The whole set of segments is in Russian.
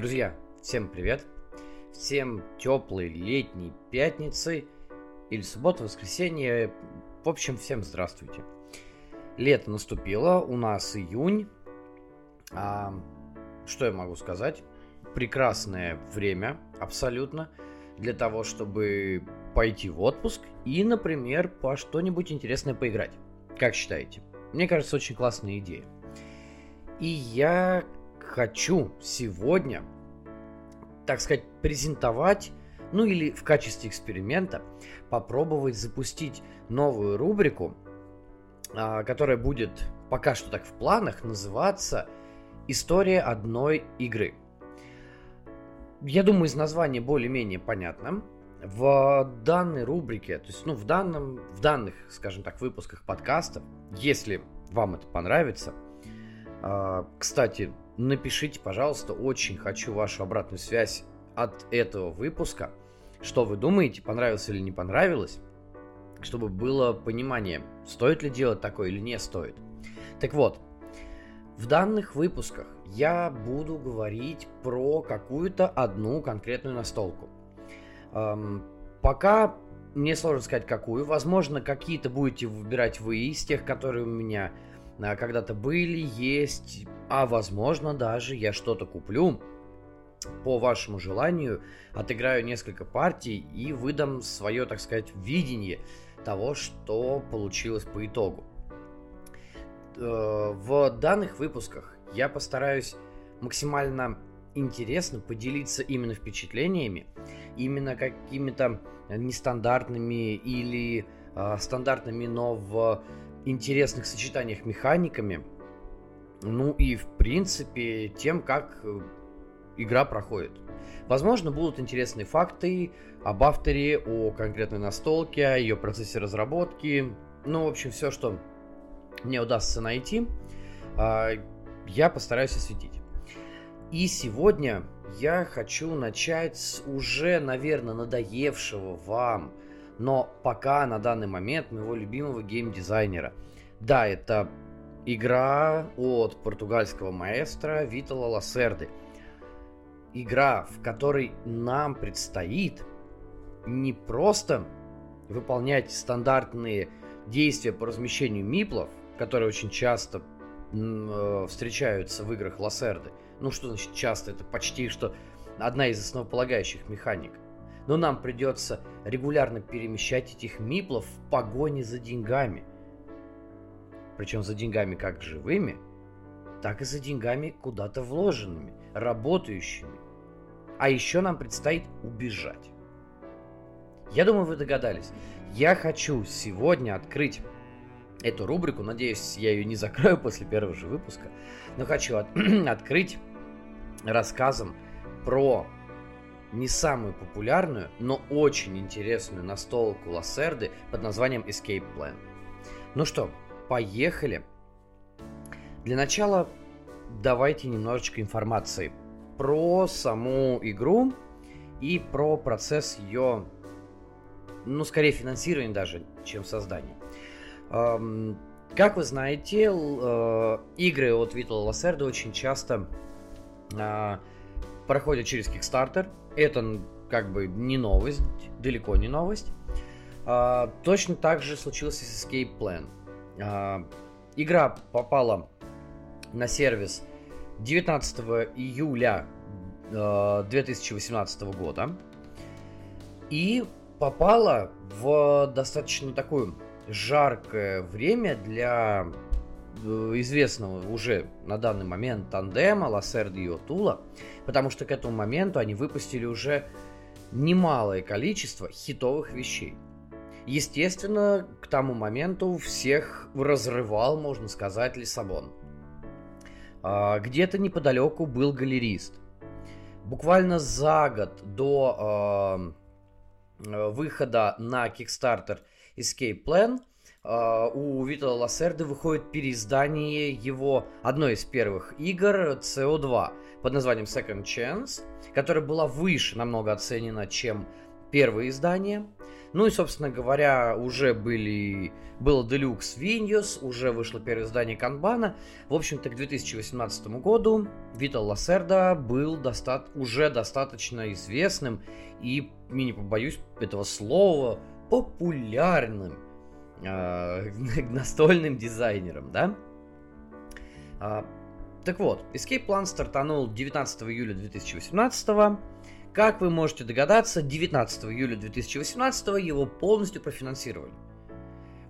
Друзья, всем привет! Всем теплой летней пятницы или субботы, воскресенье. В общем, всем здравствуйте. Лето наступило, у нас июнь. А, что я могу сказать? Прекрасное время, абсолютно, для того, чтобы пойти в отпуск и, например, по что-нибудь интересное поиграть. Как считаете? Мне кажется, очень классная идея. И я хочу сегодня, так сказать, презентовать, ну или в качестве эксперимента попробовать запустить новую рубрику, а, которая будет пока что так в планах называться «История одной игры». Я думаю, из названия более-менее понятно. В данной рубрике, то есть, ну, в, данном, в данных, скажем так, выпусках подкастов, если вам это понравится, а, кстати, напишите, пожалуйста, очень хочу вашу обратную связь от этого выпуска. Что вы думаете, понравилось или не понравилось? Чтобы было понимание, стоит ли делать такое или не стоит. Так вот, в данных выпусках я буду говорить про какую-то одну конкретную настолку. Эм, пока мне сложно сказать какую. Возможно, какие-то будете выбирать вы из тех, которые у меня когда-то были, есть а возможно даже я что-то куплю по вашему желанию, отыграю несколько партий и выдам свое, так сказать, видение того, что получилось по итогу. Э, в данных выпусках я постараюсь максимально интересно поделиться именно впечатлениями, именно какими-то нестандартными или э, стандартными, но в интересных сочетаниях механиками, ну и, в принципе, тем, как э, игра проходит. Возможно, будут интересные факты об авторе, о конкретной настолке, о ее процессе разработки. Ну, в общем, все, что мне удастся найти, а, я постараюсь осветить. И сегодня я хочу начать с уже, наверное, надоевшего вам, но пока на данный момент моего любимого геймдизайнера. Да, это Игра от португальского маэстро Витала Лассерды. Игра, в которой нам предстоит не просто выполнять стандартные действия по размещению миплов, которые очень часто э, встречаются в играх Лассерды. Ну что значит часто? Это почти что одна из основополагающих механик. Но нам придется регулярно перемещать этих миплов в погоне за деньгами – причем за деньгами как живыми, так и за деньгами куда-то вложенными, работающими. А еще нам предстоит убежать. Я думаю, вы догадались. Я хочу сегодня открыть эту рубрику. Надеюсь, я ее не закрою после первого же выпуска. Но хочу от открыть рассказом про не самую популярную, но очень интересную настолку Лассерды под названием Escape Plan. Ну что, Поехали! Для начала давайте немножечко информации про саму игру и про процесс ее, ну, скорее финансирования даже, чем создания. Эм, как вы знаете, э, игры от Vital Lacerda очень часто э, проходят через Kickstarter. Это как бы не новость, далеко не новость. Э, точно так же случилось с Escape Plan. А, игра попала на сервис 19 июля 2018 а, года и попала в достаточно такое жаркое время для известного уже на данный момент тандема Лассерда и Отула, потому что к этому моменту они выпустили уже немалое количество хитовых вещей. Естественно, к тому моменту всех разрывал, можно сказать, Лиссабон. А, где-то неподалеку был галерист. Буквально за год до э, выхода на Kickstarter Escape Plan э, у Витала Лассерды выходит переиздание его одной из первых игр CO2 под названием Second Chance, которая была выше намного оценена, чем первое издание. Ну и, собственно говоря, уже были, было Deluxe Windows, уже вышло первое издание Канбана. В общем-то, к 2018 году Витал Лассерда был доста- уже достаточно известным и, не побоюсь этого слова, популярным э, настольным дизайнером, да? А, так вот, Escape Plan стартанул 19 июля 2018 как вы можете догадаться, 19 июля 2018 его полностью профинансировали.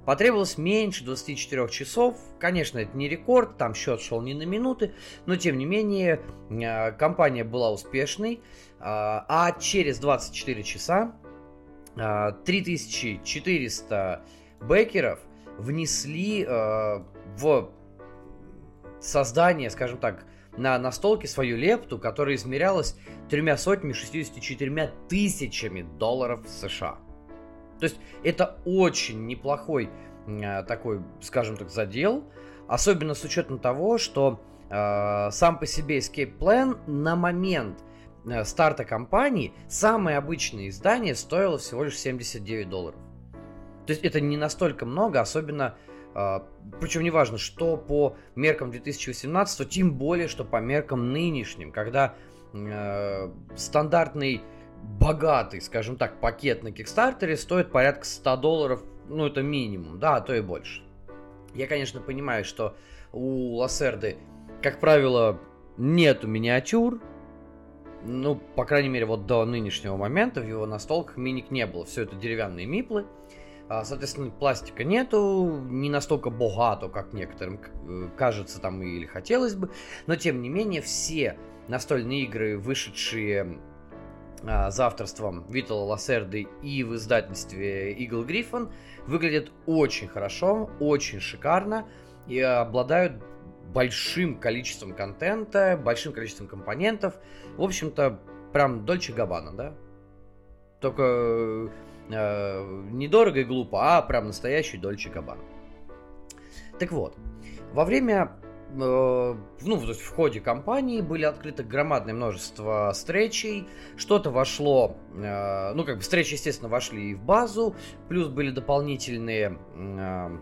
Потребовалось меньше 24 часов. Конечно, это не рекорд, там счет шел не на минуты, но тем не менее э, компания была успешной. А, а через 24 часа 3400 бекеров внесли э, в создание, скажем так, на настолке свою лепту, которая измерялась тремя сотнями 64 тысячами долларов США. То есть это очень неплохой э, такой, скажем так, задел, особенно с учетом того, что э, сам по себе Escape Plan на момент э, старта компании самое обычное издание стоило всего лишь 79 долларов. То есть это не настолько много, особенно а, Причем неважно, что по меркам 2018, тем более, что по меркам нынешним, когда э, стандартный богатый, скажем так, пакет на Кикстартере стоит порядка 100 долларов, ну это минимум, да, а то и больше. Я, конечно, понимаю, что у Лассерды, как правило, нету миниатюр, ну, по крайней мере, вот до нынешнего момента в его настолках миник не было. Все это деревянные миплы. А, соответственно, пластика нету, не настолько богато, как некоторым э, кажется там или хотелось бы. Но, тем не менее, все настольные игры, вышедшие а, за авторством Витала Лассерды и в издательстве Eagle Griffin, выглядят очень хорошо, очень шикарно и обладают большим количеством контента, большим количеством компонентов. В общем-то, прям Дольче Габбана, да? Только Э, недорого и глупо, а прям настоящий Дольче Габбана. Так вот, во время э, ну, то есть в ходе кампании были открыты громадное множество встречей, что-то вошло, э, ну, как бы встречи, естественно, вошли и в базу, плюс были дополнительные э,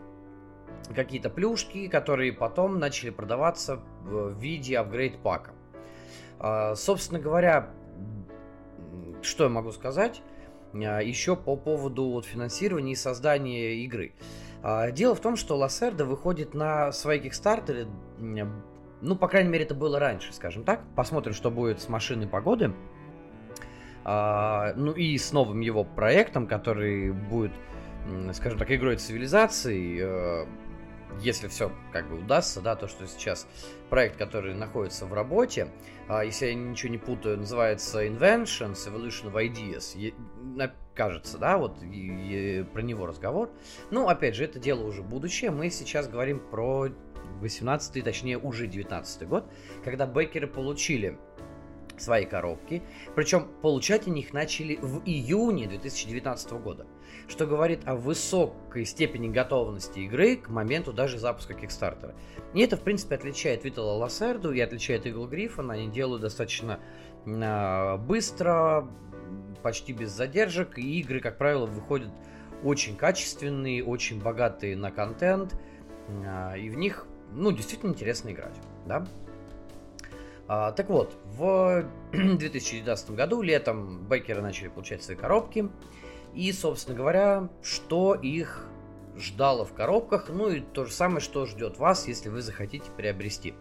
какие-то плюшки, которые потом начали продаваться в виде апгрейд-пака. Собственно говоря, что я могу сказать? А, еще по поводу вот, финансирования и создания игры. А, дело в том, что Лассерда выходит на свои кикстартеры, ну, по крайней мере, это было раньше, скажем так. Посмотрим, что будет с машиной погоды. А, ну и с новым его проектом, который будет, скажем так, игрой цивилизации если все как бы удастся, да, то, что сейчас проект, который находится в работе, а, если я ничего не путаю, называется Inventions, Evolution of Ideas, кажется, да, вот и, и про него разговор. Ну, опять же, это дело уже будущее, мы сейчас говорим про 18 точнее уже 19 год, когда бейкеры получили свои коробки. Причем получать они их начали в июне 2019 года, что говорит о высокой степени готовности игры к моменту даже запуска Кикстартера. И это, в принципе, отличает Витала Лассерду и отличает Игл Гриффон. Они делают достаточно э, быстро, почти без задержек, и игры, как правило, выходят очень качественные, очень богатые на контент, э, и в них, ну, действительно интересно играть, да? А, так вот, в 2019 году летом бейкеры начали получать свои коробки. И, собственно говоря, что их ждало в коробках, ну и то же самое, что ждет вас, если вы захотите приобрести.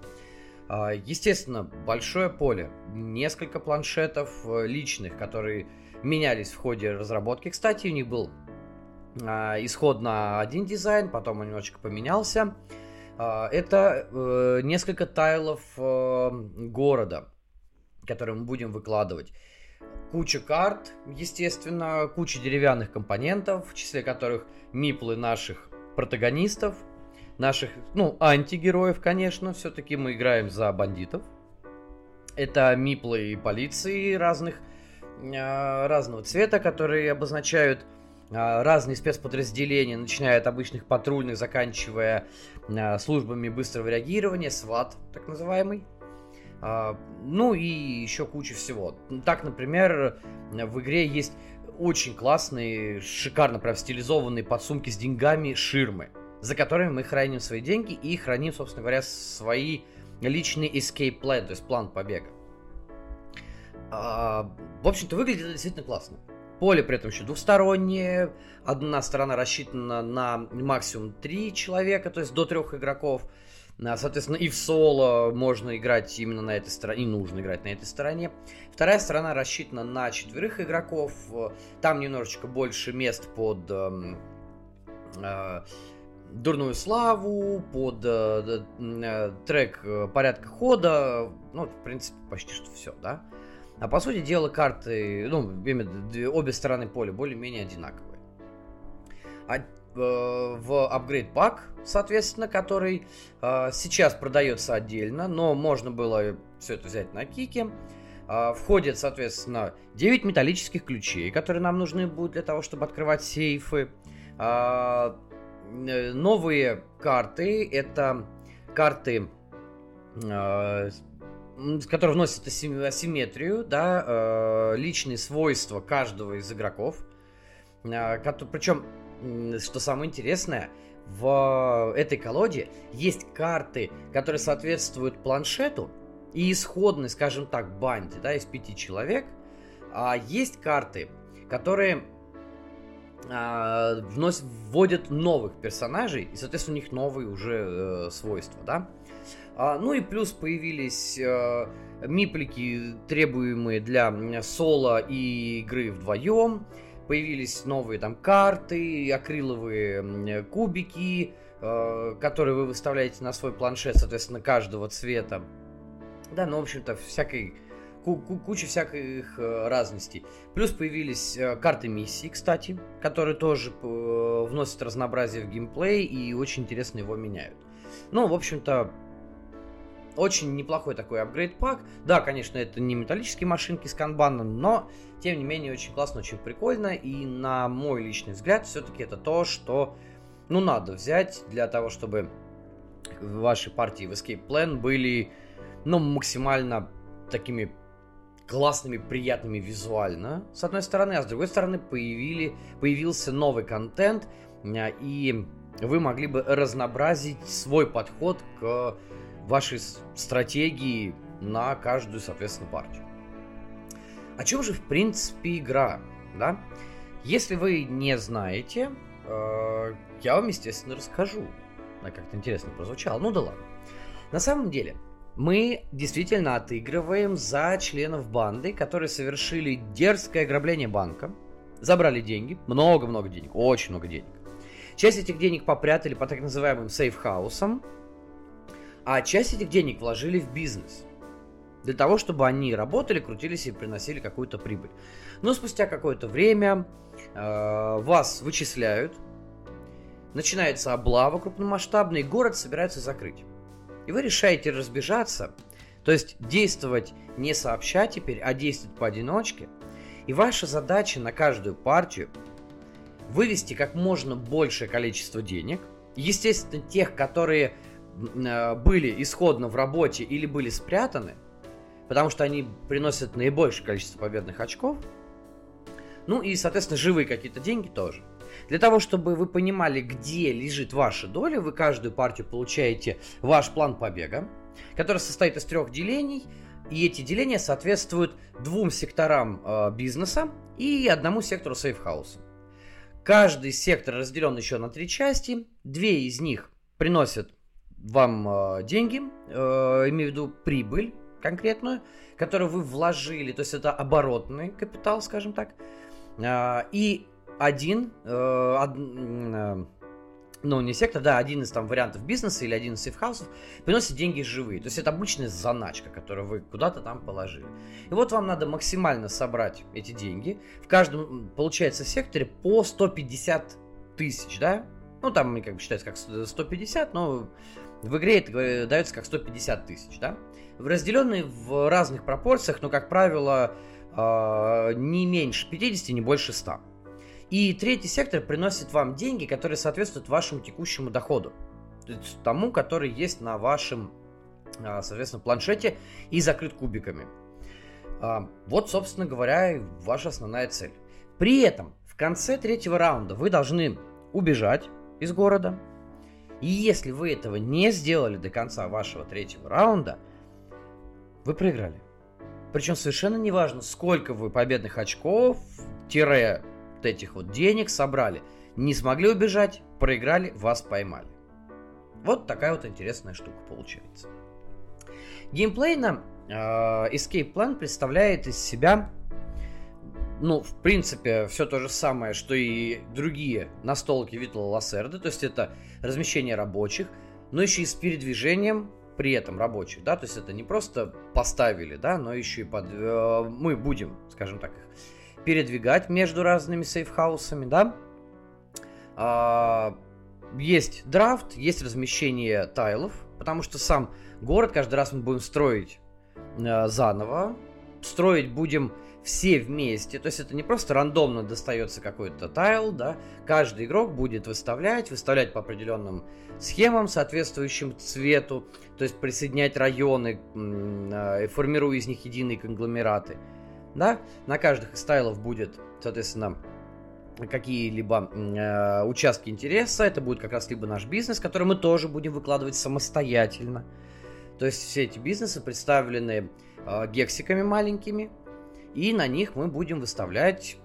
А, естественно, большое поле, несколько планшетов э, личных, которые менялись в ходе разработки. Кстати, у них был а, исходно один дизайн, потом он немножечко поменялся. А, это э, несколько тайлов э, города, которые мы будем выкладывать. Куча карт, естественно, куча деревянных компонентов, в числе которых миплы наших протагонистов, наших, ну, антигероев, конечно, все-таки мы играем за бандитов. Это миплы полиции разных, а, разного цвета, которые обозначают разные спецподразделения, начиная от обычных патрульных, заканчивая а, службами быстрого реагирования, СВАТ, так называемый. А, ну и еще куча всего. Так, например, в игре есть очень классные, шикарно прям стилизованные подсумки с деньгами, ширмы, за которыми мы храним свои деньги и храним, собственно говоря, свои личный escape plan, то есть план побега. А, в общем-то, выглядит это действительно классно. Поле при этом еще двухстороннее. Одна сторона рассчитана на максимум три человека, то есть до трех игроков. А, соответственно, и в соло можно играть именно на этой стороне, и нужно играть на этой стороне. Вторая сторона рассчитана на четверых игроков. Там немножечко больше мест под э, э, дурную славу, под э, э, трек э, порядка хода. Ну, в принципе, почти что все, да. А по сути дела карты, ну, обе стороны поля более-менее одинаковые. А в апгрейд пак, соответственно, который э, сейчас продается отдельно, но можно было все это взять на кике. Э, входит, соответственно, 9 металлических ключей, которые нам нужны будут для того, чтобы открывать сейфы. Э, новые карты, это карты, которые вносят асимметрию, да, э, личные свойства каждого из игроков. Э, причем что самое интересное, в этой колоде есть карты, которые соответствуют планшету и исходной, скажем так, банде, да, из пяти человек. А есть карты, которые а, вносят, вводят новых персонажей, и, соответственно, у них новые уже э, свойства, да. А, ну и плюс появились э, миплики, требуемые для соло и игры вдвоем появились новые там карты, акриловые кубики, э, которые вы выставляете на свой планшет, соответственно, каждого цвета. Да, ну, в общем-то, всякой куча всяких э, разностей. Плюс появились э, карты миссий, кстати, которые тоже э, вносят разнообразие в геймплей и очень интересно его меняют. Ну, в общем-то, очень неплохой такой апгрейд пак. Да, конечно, это не металлические машинки с канбаном, но тем не менее очень классно, очень прикольно. И на мой личный взгляд, все-таки это то, что ну надо взять для того, чтобы ваши партии в Escape Plan были ну максимально такими классными, приятными визуально, с одной стороны, а с другой стороны появили, появился новый контент, а, и вы могли бы разнообразить свой подход к вашей стратегии на каждую, соответственно, партию. О чем же, в принципе, игра, да? Если вы не знаете, э, я вам, естественно, расскажу. А как-то интересно прозвучало. Ну да ладно. На самом деле, мы действительно отыгрываем за членов банды, которые совершили дерзкое ограбление банка, забрали деньги, много-много денег, очень много денег. Часть этих денег попрятали по так называемым сейфхаусам, а часть этих денег вложили в бизнес. Для того, чтобы они работали, крутились и приносили какую-то прибыль. Но спустя какое-то время э, вас вычисляют, начинается облава крупномасштабная, и город собирается закрыть. И вы решаете разбежаться, то есть действовать не сообща теперь, а действовать поодиночке. И ваша задача на каждую партию вывести как можно большее количество денег, естественно, тех, которые были исходно в работе или были спрятаны, потому что они приносят наибольшее количество победных очков, ну и, соответственно, живые какие-то деньги тоже. Для того, чтобы вы понимали, где лежит ваша доля, вы каждую партию получаете ваш план побега, который состоит из трех делений, и эти деления соответствуют двум секторам э, бизнеса и одному сектору сейфхауса. Каждый сектор разделен еще на три части. Две из них приносят вам э, деньги, э, имею в виду прибыль конкретную, которую вы вложили, то есть это оборотный капитал, скажем так, э, и один, од, ну не сектор, да, один из там вариантов бизнеса или один из сейфхаусов приносит деньги живые, то есть это обычная заначка, которую вы куда-то там положили. И вот вам надо максимально собрать эти деньги, в каждом, получается, секторе по 150 тысяч, да, ну, там, как бы считается, как 150, но в игре это дается как 150 тысяч, да? Разделенные в разных пропорциях, но, как правило, а, не меньше 50, не больше 100. И третий сектор приносит вам деньги, которые соответствуют вашему текущему доходу. То есть тому, который есть на вашем, а, соответственно, планшете и закрыт кубиками. А, вот, собственно говоря, ваша основная цель. При этом в конце третьего раунда вы должны убежать из города. И если вы этого не сделали до конца вашего третьего раунда, вы проиграли. Причем совершенно неважно, сколько вы победных очков, тире вот этих вот денег собрали. Не смогли убежать, проиграли, вас поймали. Вот такая вот интересная штука получается. Геймплейно э, Escape Plan представляет из себя, ну, в принципе, все то же самое, что и другие настолки Витала Лассерда, то есть это размещение рабочих, но еще и с передвижением при этом рабочих, да, то есть это не просто поставили, да, но еще и под... Э, мы будем, скажем так, их передвигать между разными сейфхаусами, да. А, есть драфт, есть размещение тайлов, потому что сам город каждый раз мы будем строить э, заново. Строить будем все вместе. То есть это не просто рандомно достается какой-то тайл, да. Каждый игрок будет выставлять, выставлять по определенным схемам, соответствующим цвету, то есть присоединять районы, э, формируя из них единые конгломераты. Да? На каждых из тайлов будет, соответственно, какие-либо э, участки интереса. Это будет как раз либо наш бизнес, который мы тоже будем выкладывать самостоятельно. То есть все эти бизнесы представлены э, гексиками маленькими, и на них мы будем выставлять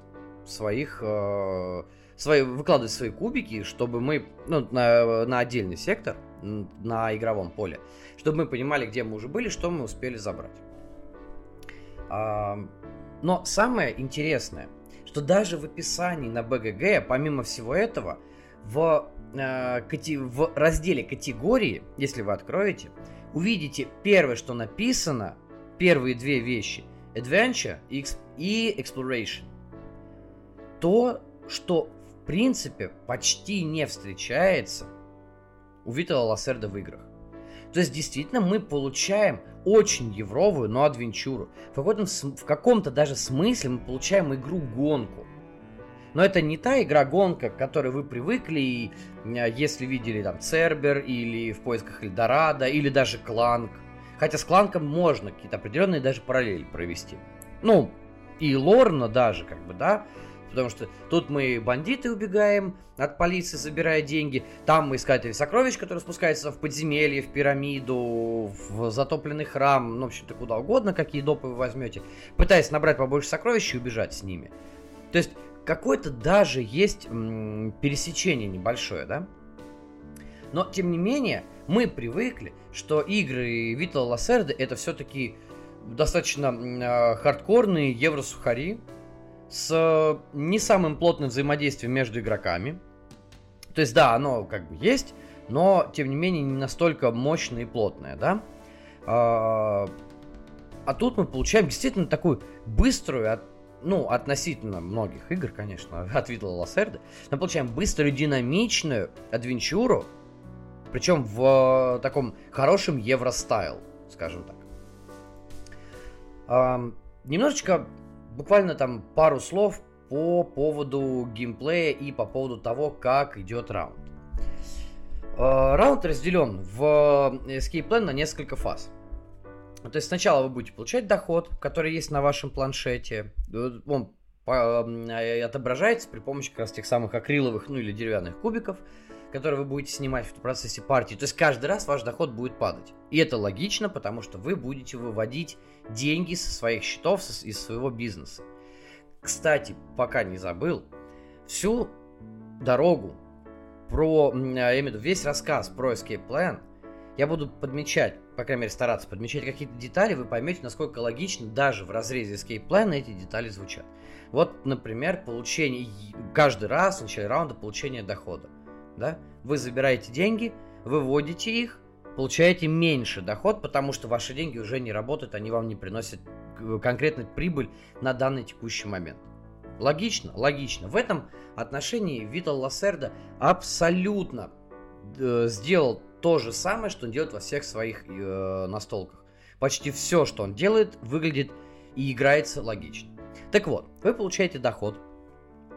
своих, э, свои, выкладывать свои кубики, чтобы мы, ну, на, на отдельный сектор, на игровом поле, чтобы мы понимали, где мы уже были, что мы успели забрать. Но самое интересное, что даже в описании на БГГ, помимо всего этого, в, э, в разделе категории, если вы откроете, увидите первое, что написано, первые две вещи, Adventure и Exploration. То, что в принципе почти не встречается у Витала Лассерда в играх. То есть, действительно, мы получаем очень евровую, но адвенчуру. В каком-то, в каком-то даже смысле мы получаем игру-гонку. Но это не та игра-гонка, к которой вы привыкли, и, а, если видели там Цербер, или в поисках Эльдорадо, или даже Кланк. Хотя с Кланком можно какие-то определенные даже параллели провести. Ну, и Лорна даже, как бы, да, Потому что тут мы бандиты убегаем от полиции, забирая деньги. Там мы искатели сокровищ, которые спускаются в подземелье, в пирамиду, в затопленный храм. Ну, в общем-то, куда угодно, какие допы вы возьмете. Пытаясь набрать побольше сокровищ и убежать с ними. То есть, какое-то даже есть м- пересечение небольшое, да? Но, тем не менее, мы привыкли, что игры Витала Лассерда это все-таки достаточно э, хардкорные евросухари, с э, не самым плотным взаимодействием между игроками. То есть, да, оно как бы есть, но, тем не менее, не настолько мощное и плотное, да. А, а тут мы получаем действительно такую быструю, от, ну, относительно многих игр, конечно, от Витала Лассерда, мы получаем быструю, динамичную адвенчуру, причем в э, таком хорошем евростайл, скажем так. Немножечко буквально там пару слов по поводу геймплея и по поводу того, как идет раунд. Э, раунд разделен в Escape Plan на несколько фаз. То есть сначала вы будете получать доход, который есть на вашем планшете. Э, он э, отображается при помощи как раз тех самых акриловых, ну или деревянных кубиков который вы будете снимать в процессе партии. То есть каждый раз ваш доход будет падать. И это логично, потому что вы будете выводить деньги со своих счетов, из своего бизнеса. Кстати, пока не забыл, всю дорогу про, я имею в виду, весь рассказ про Escape Plan я буду подмечать, по крайней мере стараться подмечать какие-то детали, вы поймете, насколько логично даже в разрезе Escape Plan эти детали звучат. Вот, например, получение, каждый раз в начале раунда получение дохода да, вы забираете деньги, выводите их, получаете меньше доход, потому что ваши деньги уже не работают, они вам не приносят конкретно прибыль на данный текущий момент. Логично? Логично. В этом отношении Витал Лассерда абсолютно э, сделал то же самое, что он делает во всех своих э, настолках. Почти все, что он делает, выглядит и играется логично. Так вот, вы получаете доход,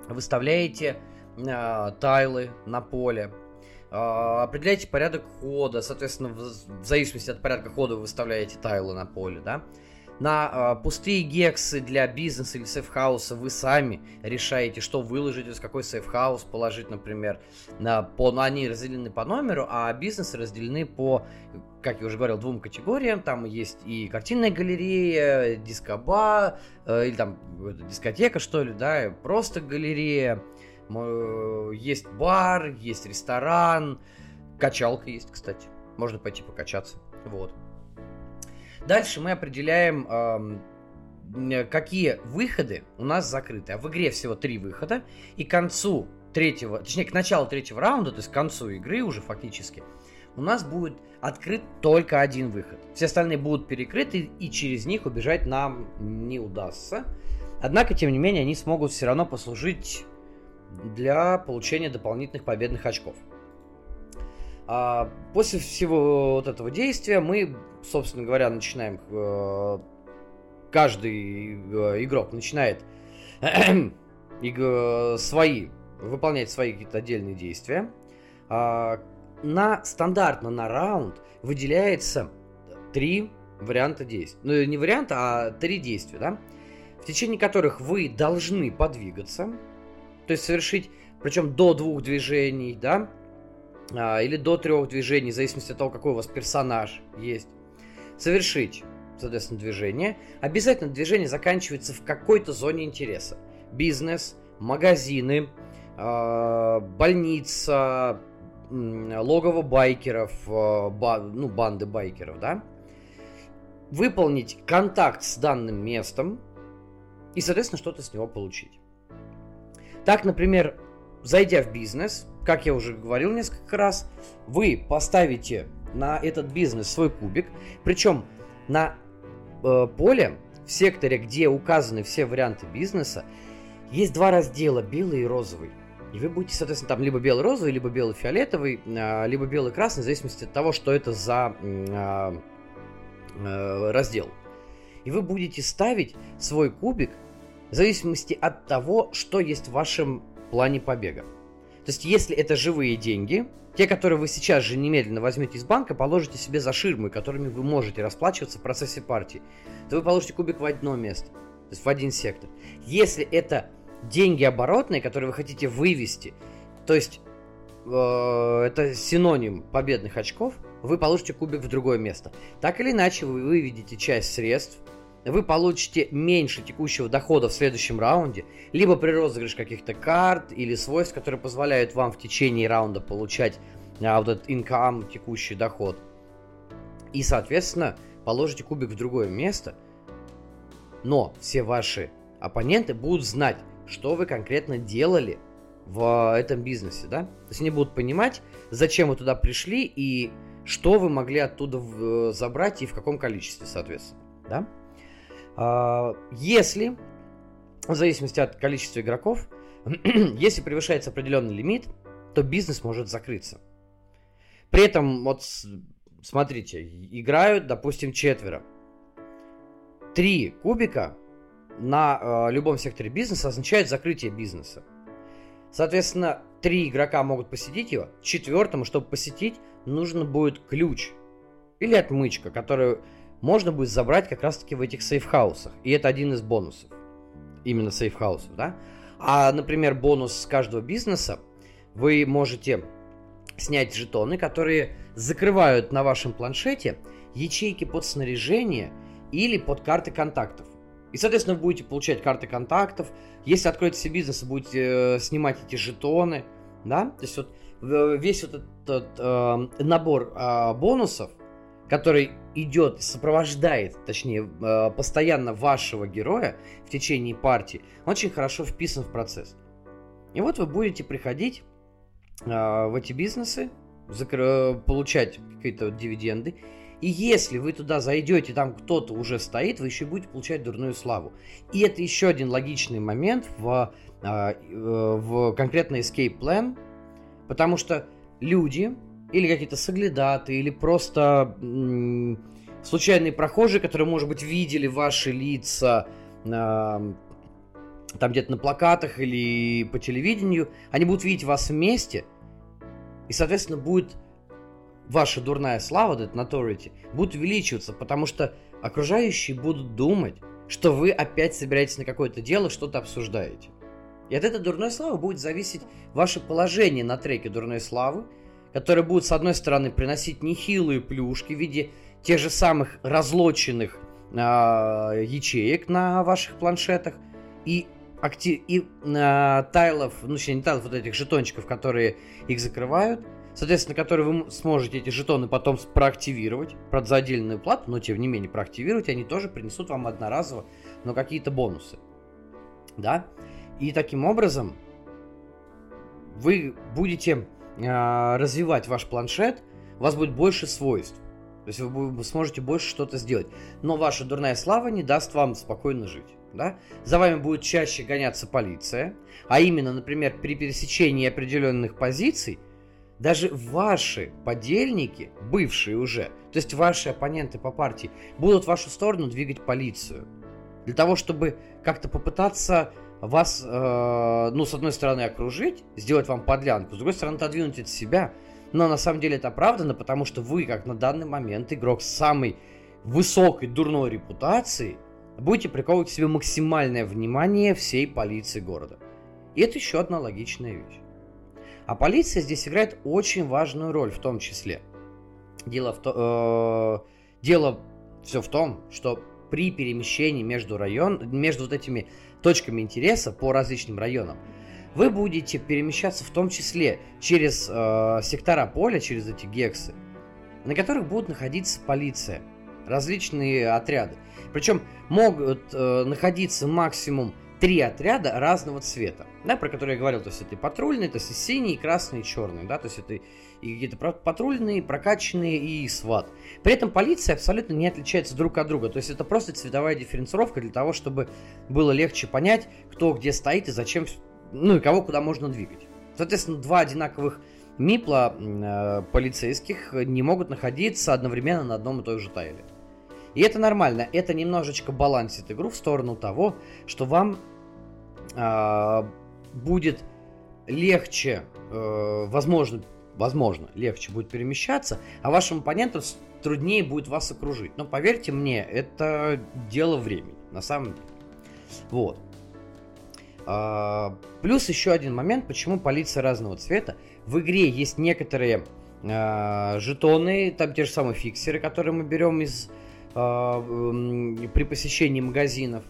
выставляете тайлы на поле, э, определяете порядок хода, соответственно, в, зависимости от порядка хода вы выставляете тайлы на поле, да. На э, пустые гексы для бизнеса или safehouse а вы сами решаете, что выложить, из какой safehouse положить, например. На, по, ну, они разделены по номеру, а бизнесы разделены по, как я уже говорил, двум категориям. Там есть и картинная галерея, дискоба, э, или там дискотека, что ли, да, просто галерея. Есть бар, есть ресторан, качалка есть, кстати. Можно пойти покачаться. Вот. Дальше мы определяем, э, какие выходы у нас закрыты. А в игре всего три выхода. И к концу третьего, точнее, к началу третьего раунда, то есть к концу игры уже фактически, у нас будет открыт только один выход. Все остальные будут перекрыты, и через них убежать нам не удастся. Однако, тем не менее, они смогут все равно послужить для получения дополнительных победных очков. А после всего вот этого действия мы, собственно говоря, начинаем... Э, каждый э, игрок начинает свои, выполнять свои какие-то отдельные действия. А, на стандартно на раунд выделяется три варианта действий. Ну, не варианта, а три действия, да? В течение которых вы должны подвигаться, то есть совершить, причем до двух движений, да, а, или до трех движений, в зависимости от того, какой у вас персонаж есть. Совершить, соответственно, движение. Обязательно движение заканчивается в какой-то зоне интереса. Бизнес, магазины, а, больница, логово байкеров, а, ну, банды байкеров, да. Выполнить контакт с данным местом и, соответственно, что-то с него получить. Так, например, зайдя в бизнес, как я уже говорил несколько раз, вы поставите на этот бизнес свой кубик, причем на э, поле, в секторе, где указаны все варианты бизнеса, есть два раздела, белый и розовый. И вы будете, соответственно, там либо белый-розовый, либо белый-фиолетовый, э, либо белый-красный, в зависимости от того, что это за э, э, раздел. И вы будете ставить свой кубик в зависимости от того, что есть в вашем плане побега. То есть, если это живые деньги, те, которые вы сейчас же немедленно возьмете из банка, положите себе за ширмы, которыми вы можете расплачиваться в процессе партии, то вы положите кубик в одно место, то есть в один сектор. Если это деньги оборотные, которые вы хотите вывести, то есть э, это синоним победных очков, вы получите кубик в другое место. Так или иначе, вы выведете часть средств, вы получите меньше текущего дохода в следующем раунде, либо при розыгрыше каких-то карт или свойств, которые позволяют вам в течение раунда получать а, вот этот инкам, текущий доход. И, соответственно, положите кубик в другое место, но все ваши оппоненты будут знать, что вы конкретно делали в этом бизнесе, да? То есть они будут понимать, зачем вы туда пришли и что вы могли оттуда э, забрать и в каком количестве, соответственно, да? А, если, в зависимости от количества игроков, если превышается определенный лимит, то бизнес может закрыться. При этом, вот смотрите, играют, допустим, четверо. Три кубика на э, любом секторе бизнеса означает закрытие бизнеса. Соответственно, три игрока могут посетить его. Четвертому, чтобы посетить, нужно будет ключ или отмычка, которую можно будет забрать как раз-таки в этих сейфхаусах. И это один из бонусов. Именно сейфхаусов, да? А, например, бонус с каждого бизнеса вы можете снять жетоны, которые закрывают на вашем планшете ячейки под снаряжение или под карты контактов. И, соответственно, вы будете получать карты контактов. Если откроете себе бизнес, будете э, снимать эти жетоны, да? То есть вот весь вот этот э, набор э, бонусов, который идет, сопровождает, точнее, э, постоянно вашего героя в течение партии, очень хорошо вписан в процесс. И вот вы будете приходить э, в эти бизнесы, получать какие-то дивиденды. И если вы туда зайдете, там кто-то уже стоит, вы еще будете получать дурную славу. И это еще один логичный момент в, э, в конкретно escape plan, потому что люди, или какие-то соглядаты, или просто случайные прохожие, которые, может быть, видели ваши лица э, там где-то на плакатах или по телевидению, они будут видеть вас вместе, и, соответственно, будет ваша дурная слава, этот notoriety, будет увеличиваться, потому что окружающие будут думать, что вы опять собираетесь на какое-то дело, что-то обсуждаете. И от этой дурной славы будет зависеть ваше положение на треке дурной славы, которое будет, с одной стороны, приносить нехилые плюшки в виде тех же самых разлоченных э, ячеек на ваших планшетах и, актив, и э, тайлов, ну, точнее, не тайлов, вот этих жетончиков, которые их закрывают, соответственно, которые вы сможете эти жетоны потом проактивировать, правда, за отдельную плату, но тем не менее проактивировать, они тоже принесут вам одноразово, но какие-то бонусы. Да? И таким образом вы будете развивать ваш планшет, у вас будет больше свойств. То есть вы, вы сможете больше что-то сделать. Но ваша дурная слава не даст вам спокойно жить. Да? За вами будет чаще гоняться полиция. А именно, например, при пересечении определенных позиций, даже ваши подельники, бывшие уже, то есть ваши оппоненты по партии, будут в вашу сторону двигать полицию. Для того, чтобы как-то попытаться вас, э, ну, с одной стороны, окружить, сделать вам подлянку, с другой стороны, отодвинуть от себя. Но на самом деле это оправдано, потому что вы, как на данный момент, игрок с самой высокой дурной репутацией, будете приковывать к себе максимальное внимание всей полиции города. И это еще одна логичная вещь. А полиция здесь играет очень важную роль в том числе. Дело, в то, э, дело все в том, что при перемещении между район, между вот этими точками интереса по различным районам, вы будете перемещаться в том числе через э, сектора поля, через эти гексы, на которых будут находиться полиция, различные отряды. Причем могут э, находиться максимум три отряда разного цвета, да, про которые я говорил, то есть это и патрульные, то есть синие, красные, черные, да, то есть это и какие-то патрульные, прокачанные и сват. При этом полиция абсолютно не отличается друг от друга, то есть это просто цветовая дифференцировка для того, чтобы было легче понять, кто где стоит и зачем, ну и кого куда можно двигать. Соответственно, два одинаковых мипла э, полицейских не могут находиться одновременно на одном и том же тайле. И это нормально, это немножечко балансит игру в сторону того, что вам э, будет легче, э, возможно, возможно, легче будет перемещаться, а вашим оппонентам труднее будет вас окружить. Но поверьте мне, это дело времени, на самом деле. Вот. А, плюс еще один момент, почему полиция разного цвета. В игре есть некоторые а, жетоны, там те же самые фиксеры, которые мы берем из а, при посещении магазинов.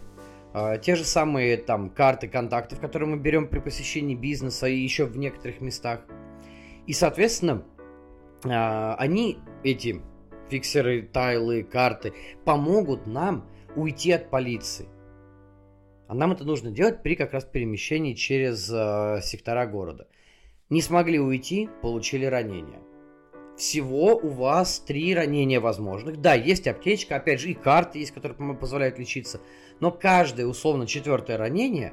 Те же самые там карты контактов, которые мы берем при посещении бизнеса и еще в некоторых местах. И, соответственно, а, они, эти фиксеры, тайлы, карты, помогут нам уйти от полиции. А нам это нужно делать при как раз перемещении через э, сектора города. Не смогли уйти, получили ранение. Всего у вас три ранения возможных. Да, есть аптечка, опять же, и карты есть, которые позволяют лечиться. Но каждое условно четвертое ранение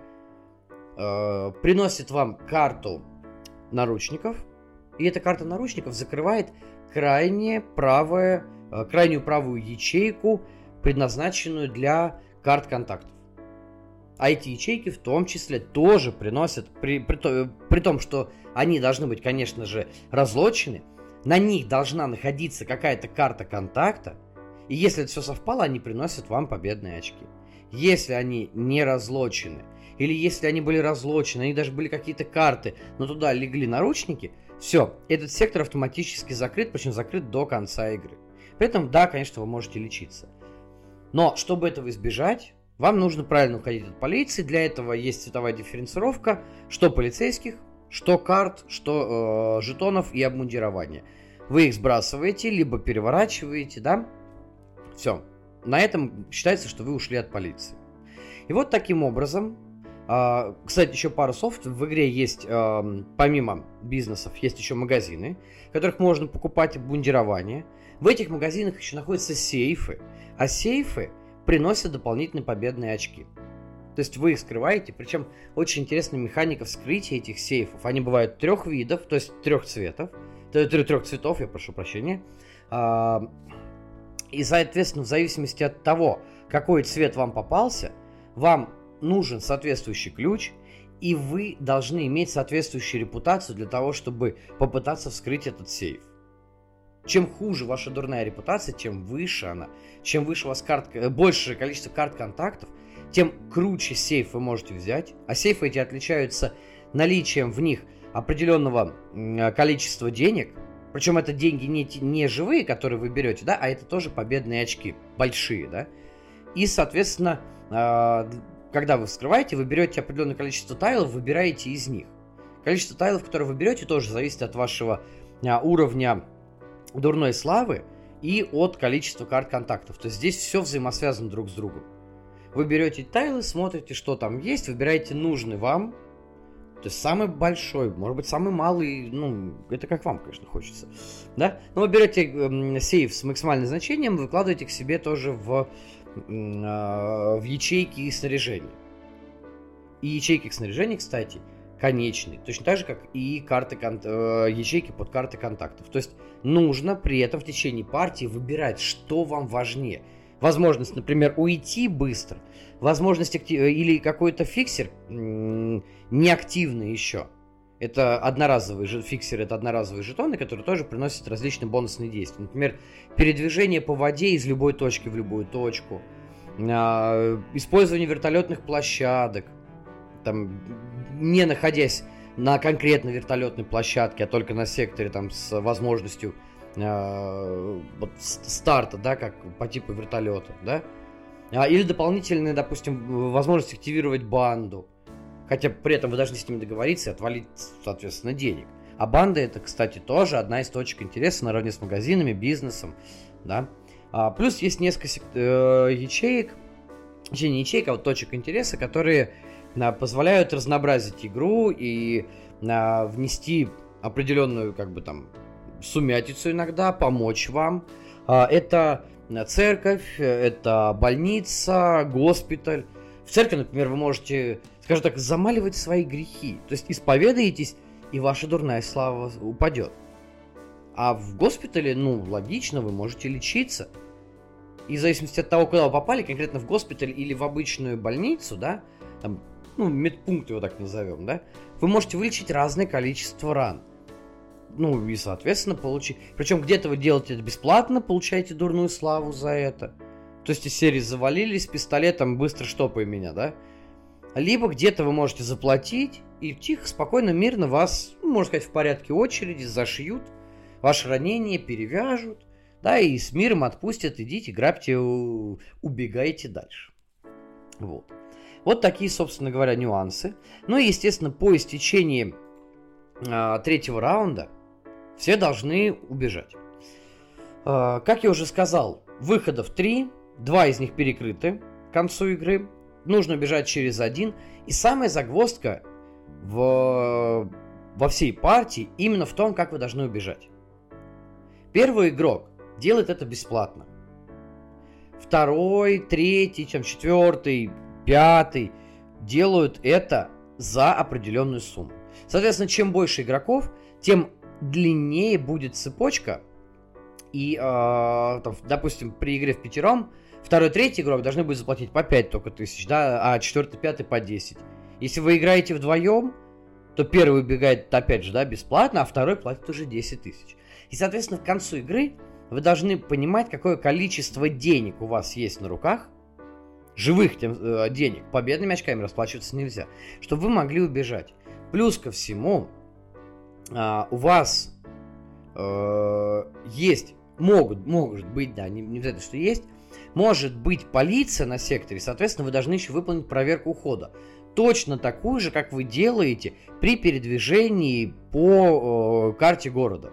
э, приносит вам карту наручников, и эта карта наручников закрывает крайне правое, э, крайнюю правую ячейку, предназначенную для карт контактов. А эти ячейки в том числе тоже приносят, при, при, при том, что они должны быть, конечно же, разлочены, на них должна находиться какая-то карта контакта, и если это все совпало, они приносят вам победные очки. Если они не разлочены, или если они были разлочены, они даже были какие-то карты, но туда легли наручники, все, этот сектор автоматически закрыт, причем закрыт до конца игры. При этом, да, конечно, вы можете лечиться. Но, чтобы этого избежать, вам нужно правильно уходить от полиции. Для этого есть цветовая дифференцировка, что полицейских, что карт, что э, жетонов и обмундирования. Вы их сбрасываете, либо переворачиваете, да? Все. На этом считается, что вы ушли от полиции. И вот таким образом кстати, еще пару слов. В игре есть, помимо бизнесов, есть еще магазины, в которых можно покупать обмундирование. В этих магазинах еще находятся сейфы, а сейфы приносят дополнительные победные очки. То есть вы их скрываете, причем очень интересная механика вскрытия этих сейфов. Они бывают трех видов, то есть трех цветов, трех цветов, я прошу прощения. А, и, соответственно, в зависимости от того, какой цвет вам попался, вам нужен соответствующий ключ, и вы должны иметь соответствующую репутацию для того, чтобы попытаться вскрыть этот сейф. Чем хуже ваша дурная репутация, тем выше она. Чем выше у вас карт, э, большее количество карт контактов, тем круче сейф вы можете взять. А сейфы эти отличаются наличием в них определенного количества денег. Причем это деньги не, не живые, которые вы берете, да, а это тоже победные очки, большие, да. И, соответственно, а, когда вы вскрываете, вы берете определенное количество тайлов, выбираете из них. Количество тайлов, которые вы берете, тоже зависит от вашего а, уровня дурной славы и от количества карт контактов. То есть здесь все взаимосвязано друг с другом. Вы берете тайлы, смотрите, что там есть, выбираете нужный вам. То есть самый большой, может быть, самый малый, ну, это как вам, конечно, хочется. Да? Но вы берете э, сейф с максимальным значением, выкладываете к себе тоже в, в ячейки и снаряжение. И ячейки к снаряжению, кстати, конечный, точно так же, как и карты, э, ячейки под карты контактов. То есть нужно при этом в течение партии выбирать, что вам важнее. Возможность, например, уйти быстро, возможность актив... Э, или какой-то фиксер неактивный еще. Это одноразовые фиксеры, это одноразовые жетоны, которые тоже приносят различные бонусные действия. Например, передвижение по воде из любой точки в любую точку, а, использование вертолетных площадок, там не находясь на конкретной вертолетной площадке, а только на секторе там с возможностью э, вот, старта, да, как по типу вертолета, да, а, или дополнительные, допустим, возможность активировать банду, хотя при этом вы должны с ними договориться и отвалить, соответственно, денег. А банда это, кстати, тоже одна из точек интереса наравне с магазинами, бизнесом, да. А, плюс есть несколько э, ячеек, точнее не ячеек, а вот точек интереса, которые позволяют разнообразить игру и внести определенную, как бы там, сумятицу иногда, помочь вам. А, это церковь, это больница, госпиталь. В церкви, например, вы можете, скажем так, замаливать свои грехи. То есть исповедаетесь, и ваша дурная слава упадет. А в госпитале, ну, логично, вы можете лечиться. И в зависимости от того, куда вы попали, конкретно в госпиталь или в обычную больницу, да, там ну, медпункт его так назовем, да, вы можете вылечить разное количество ран. Ну, и, соответственно, получить... Причем где-то вы делаете это бесплатно, получаете дурную славу за это. То есть из серии завалились пистолетом, быстро штопай меня, да? Либо где-то вы можете заплатить, и тихо, спокойно, мирно вас, ну, можно сказать, в порядке очереди зашьют, ваше ранение перевяжут, да, и с миром отпустят, идите, грабьте, убегайте дальше. Вот. Вот такие, собственно говоря, нюансы. Ну и, естественно, по истечении э, третьего раунда все должны убежать. Э, как я уже сказал, выходов три, два из них перекрыты к концу игры. Нужно бежать через один. И самая загвоздка в, во всей партии именно в том, как вы должны убежать. Первый игрок делает это бесплатно. Второй, третий, чем четвертый, пятый делают это за определенную сумму. Соответственно, чем больше игроков, тем длиннее будет цепочка. И, э, там, допустим, при игре в пятером, второй, третий игрок должны будут заплатить по 5 только тысяч, да, а четвертый, пятый по 10. Если вы играете вдвоем, то первый убегает, опять же, да, бесплатно, а второй платит уже 10 тысяч. И, соответственно, к концу игры вы должны понимать, какое количество денег у вас есть на руках, живых тем, э, денег, победными очками расплачиваться нельзя, чтобы вы могли убежать. Плюс ко всему, э, у вас э, есть, могут, может быть, да, не, не обязательно, что есть, может быть полиция на секторе, соответственно, вы должны еще выполнить проверку ухода. Точно такую же, как вы делаете при передвижении по э, карте города.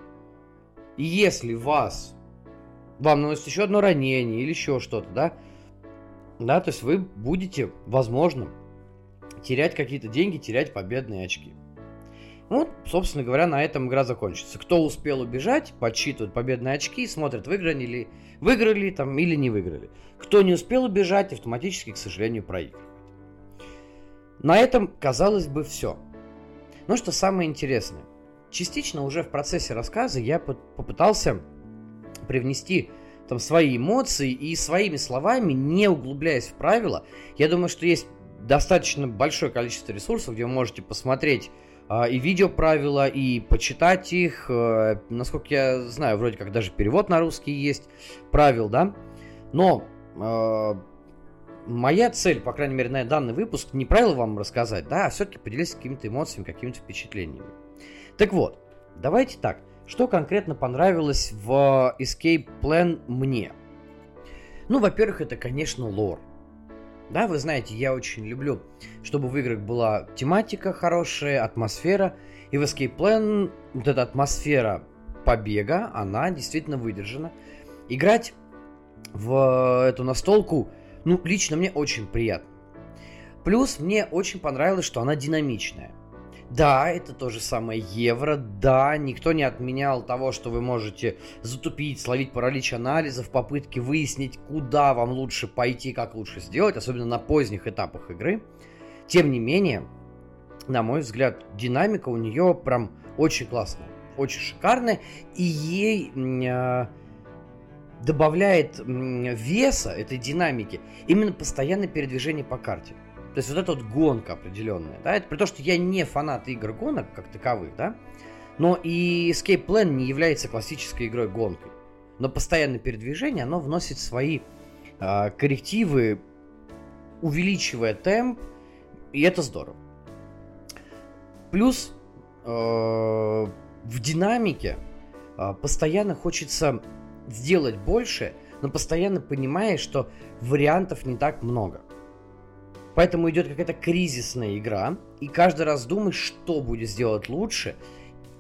И если вас, вам наносит еще одно ранение или еще что-то, да, да, то есть вы будете, возможно, терять какие-то деньги, терять победные очки. Вот, собственно говоря, на этом игра закончится. Кто успел убежать, подсчитывает победные очки, смотрит, выиграли ли, выиграли там или не выиграли. Кто не успел убежать, автоматически, к сожалению, проигрывает. На этом, казалось бы, все. Но что самое интересное. Частично уже в процессе рассказа я попытался привнести там свои эмоции и своими словами, не углубляясь в правила, я думаю, что есть достаточно большое количество ресурсов, где вы можете посмотреть а, и видеоправила, и почитать их. Э, насколько я знаю, вроде как даже перевод на русский есть правил, да. Но э, моя цель, по крайней мере, на данный выпуск, не правила вам рассказать, да, а все-таки поделиться какими-то эмоциями, какими-то впечатлениями. Так вот, давайте так. Что конкретно понравилось в Escape Plan мне? Ну, во-первых, это, конечно, лор. Да, вы знаете, я очень люблю, чтобы в играх была тематика хорошая, атмосфера. И в Escape Plan вот эта атмосфера побега, она действительно выдержана. Играть в эту настолку, ну, лично мне очень приятно. Плюс мне очень понравилось, что она динамичная. Да, это то же самое евро, да, никто не отменял того, что вы можете затупить, словить паралич анализа в попытке выяснить, куда вам лучше пойти, как лучше сделать, особенно на поздних этапах игры. Тем не менее, на мой взгляд, динамика у нее прям очень классная, очень шикарная, и ей э, добавляет веса этой динамики именно постоянное передвижение по карте. То есть вот эта вот гонка определенная, да, это при том, что я не фанат игр гонок как таковых, да, но и Escape Plan не является классической игрой гонкой. Но постоянное передвижение, оно вносит свои э, коррективы, увеличивая темп, и это здорово. Плюс э, в динамике э, постоянно хочется сделать больше, но постоянно понимаешь, что вариантов не так много. Поэтому идет какая-то кризисная игра, и каждый раз думаешь, что будет сделать лучше,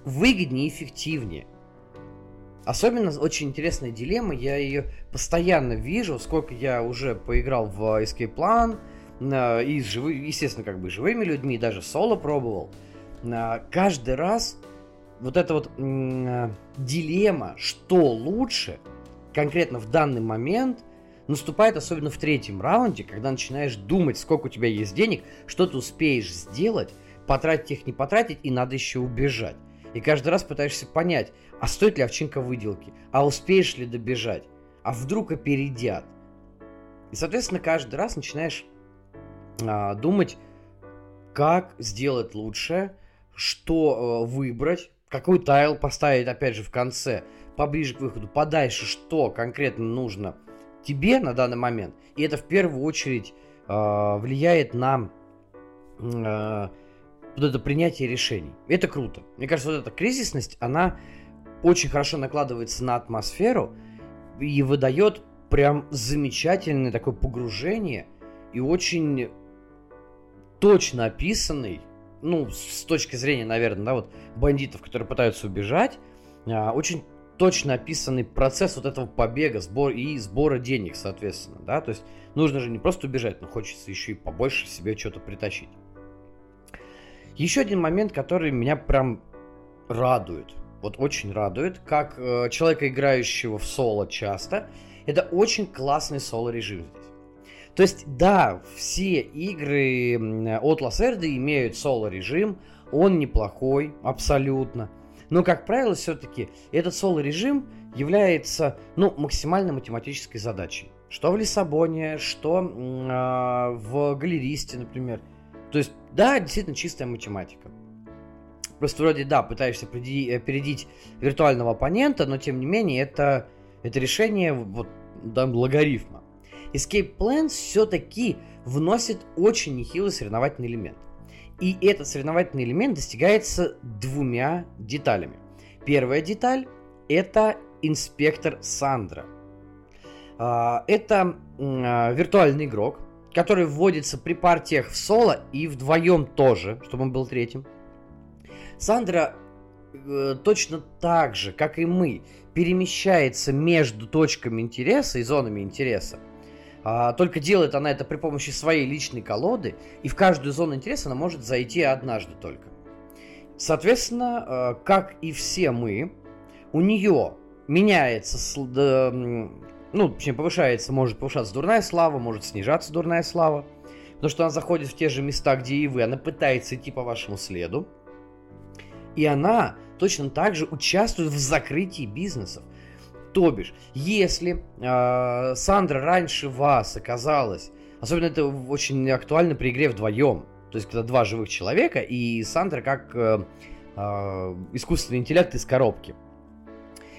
выгоднее эффективнее. Особенно очень интересная дилемма, я ее постоянно вижу, сколько я уже поиграл в Escape Plan, и с живы, естественно, как бы живыми людьми, даже соло пробовал. Каждый раз вот эта вот дилемма, что лучше, конкретно в данный момент, наступает особенно в третьем раунде, когда начинаешь думать, сколько у тебя есть денег, что ты успеешь сделать, потратить их, не потратить, и надо еще убежать. И каждый раз пытаешься понять, а стоит ли овчинка выделки, а успеешь ли добежать, а вдруг опередят. И, соответственно, каждый раз начинаешь а, думать, как сделать лучше, что а, выбрать, какой тайл поставить, опять же, в конце, поближе к выходу, подальше, что конкретно нужно тебе на данный момент. И это в первую очередь э, влияет на э, вот это принятие решений. Это круто. Мне кажется, вот эта кризисность, она очень хорошо накладывается на атмосферу и выдает прям замечательное такое погружение и очень точно описанный, ну, с точки зрения, наверное, да, вот бандитов, которые пытаются убежать, а, очень точно описанный процесс вот этого побега сбор, и сбора денег, соответственно, да, то есть нужно же не просто убежать, но хочется еще и побольше себе что-то притащить. Еще один момент, который меня прям радует, вот очень радует, как э, человека, играющего в соло часто, это очень классный соло-режим здесь. То есть, да, все игры от Лассерды имеют соло-режим, он неплохой, абсолютно. Но, как правило, все-таки этот соло-режим является ну, максимально математической задачей. Что в Лиссабоне, что э, в галеристе, например. То есть, да, действительно чистая математика. Просто вроде, да, пытаешься опередить виртуального оппонента, но тем не менее это, это решение вот, да, логарифма. Escape Plan все-таки вносит очень нехилый соревновательный элемент. И этот соревновательный элемент достигается двумя деталями. Первая деталь – это инспектор Сандра. А, это а, виртуальный игрок, который вводится при партиях в соло и вдвоем тоже, чтобы он был третьим. Сандра э, точно так же, как и мы, перемещается между точками интереса и зонами интереса. А, только делает она это при помощи своей личной колоды, и в каждую зону интереса она может зайти однажды только. Соответственно, а, как и все мы, у нее меняется, ну, точнее, повышается, может повышаться дурная слава, может снижаться дурная слава, потому что она заходит в те же места, где и вы, она пытается идти по вашему следу, и она точно так же участвует в закрытии бизнесов. То бишь, если э, Сандра раньше вас оказалась, особенно это очень актуально при игре вдвоем, То есть, когда два живых человека, и Сандра как э, э, искусственный интеллект из коробки.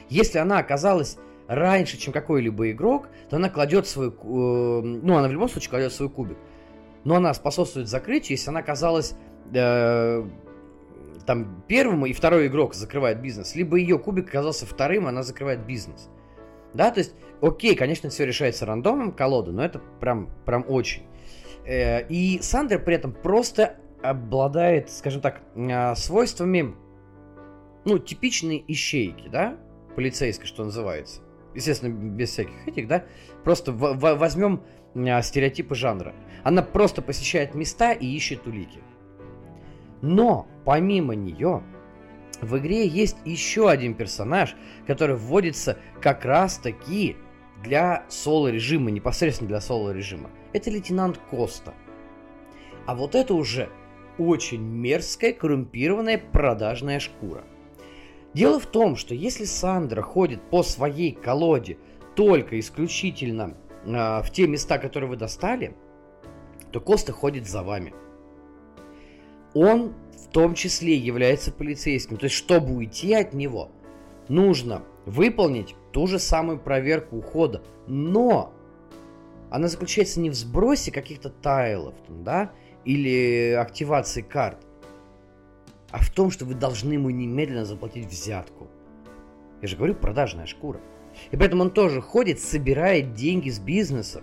Если она оказалась раньше, чем какой-либо игрок, то она кладет свой... Э, ну, она в любом случае кладет свой кубик. Но она способствует закрытию, если она оказалась э, там первым, и второй игрок закрывает бизнес, либо ее кубик оказался вторым, она закрывает бизнес. Да, то есть, окей, конечно, все решается рандомом колоды, но это прям, прям очень. Э, и Сандер при этом просто обладает, скажем так, э, свойствами, ну, типичной ищейки, да, полицейской, что называется. Естественно, без всяких этих, да. Просто возьмем э, стереотипы жанра. Она просто посещает места и ищет улики. Но помимо нее в игре есть еще один персонаж, который вводится как раз таки для соло-режима, непосредственно для соло-режима. Это лейтенант Коста. А вот это уже очень мерзкая, коррумпированная продажная шкура. Дело в том, что если Сандра ходит по своей колоде только исключительно э, в те места, которые вы достали, то Коста ходит за вами. Он в том числе является полицейским. То есть, чтобы уйти от него, нужно выполнить ту же самую проверку ухода. Но она заключается не в сбросе каких-то тайлов, там, да, или активации карт, а в том, что вы должны ему немедленно заплатить взятку. Я же говорю, продажная шкура. И поэтому он тоже ходит, собирает деньги с бизнеса.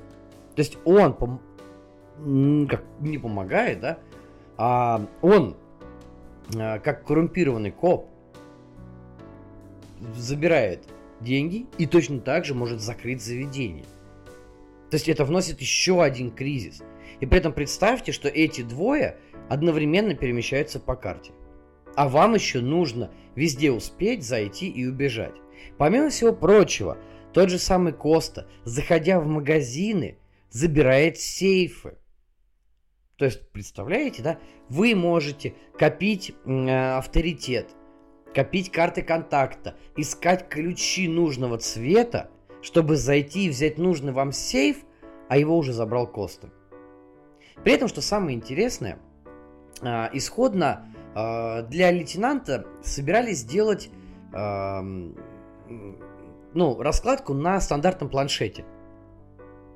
То есть он пом- как не помогает, да, а он а, как коррумпированный коп забирает деньги и точно так же может закрыть заведение. То есть это вносит еще один кризис. И при этом представьте, что эти двое одновременно перемещаются по карте. А вам еще нужно везде успеть зайти и убежать. Помимо всего прочего, тот же самый Коста, заходя в магазины, забирает сейфы. То есть, представляете, да? Вы можете копить э, авторитет, копить карты контакта, искать ключи нужного цвета, чтобы зайти и взять нужный вам сейф, а его уже забрал Коста. При этом, что самое интересное, э, исходно э, для лейтенанта собирались сделать э, ну, раскладку на стандартном планшете.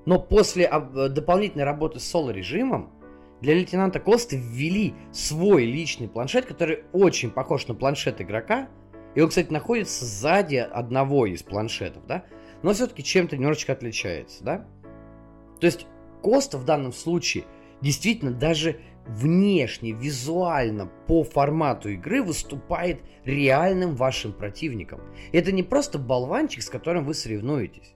Но после дополнительной работы с соло-режимом для лейтенанта Косты ввели свой личный планшет, который очень похож на планшет игрока. И он, кстати, находится сзади одного из планшетов, да? Но все-таки чем-то немножечко отличается, да? То есть Коста в данном случае действительно даже внешне, визуально, по формату игры выступает реальным вашим противником. Это не просто болванчик, с которым вы соревнуетесь.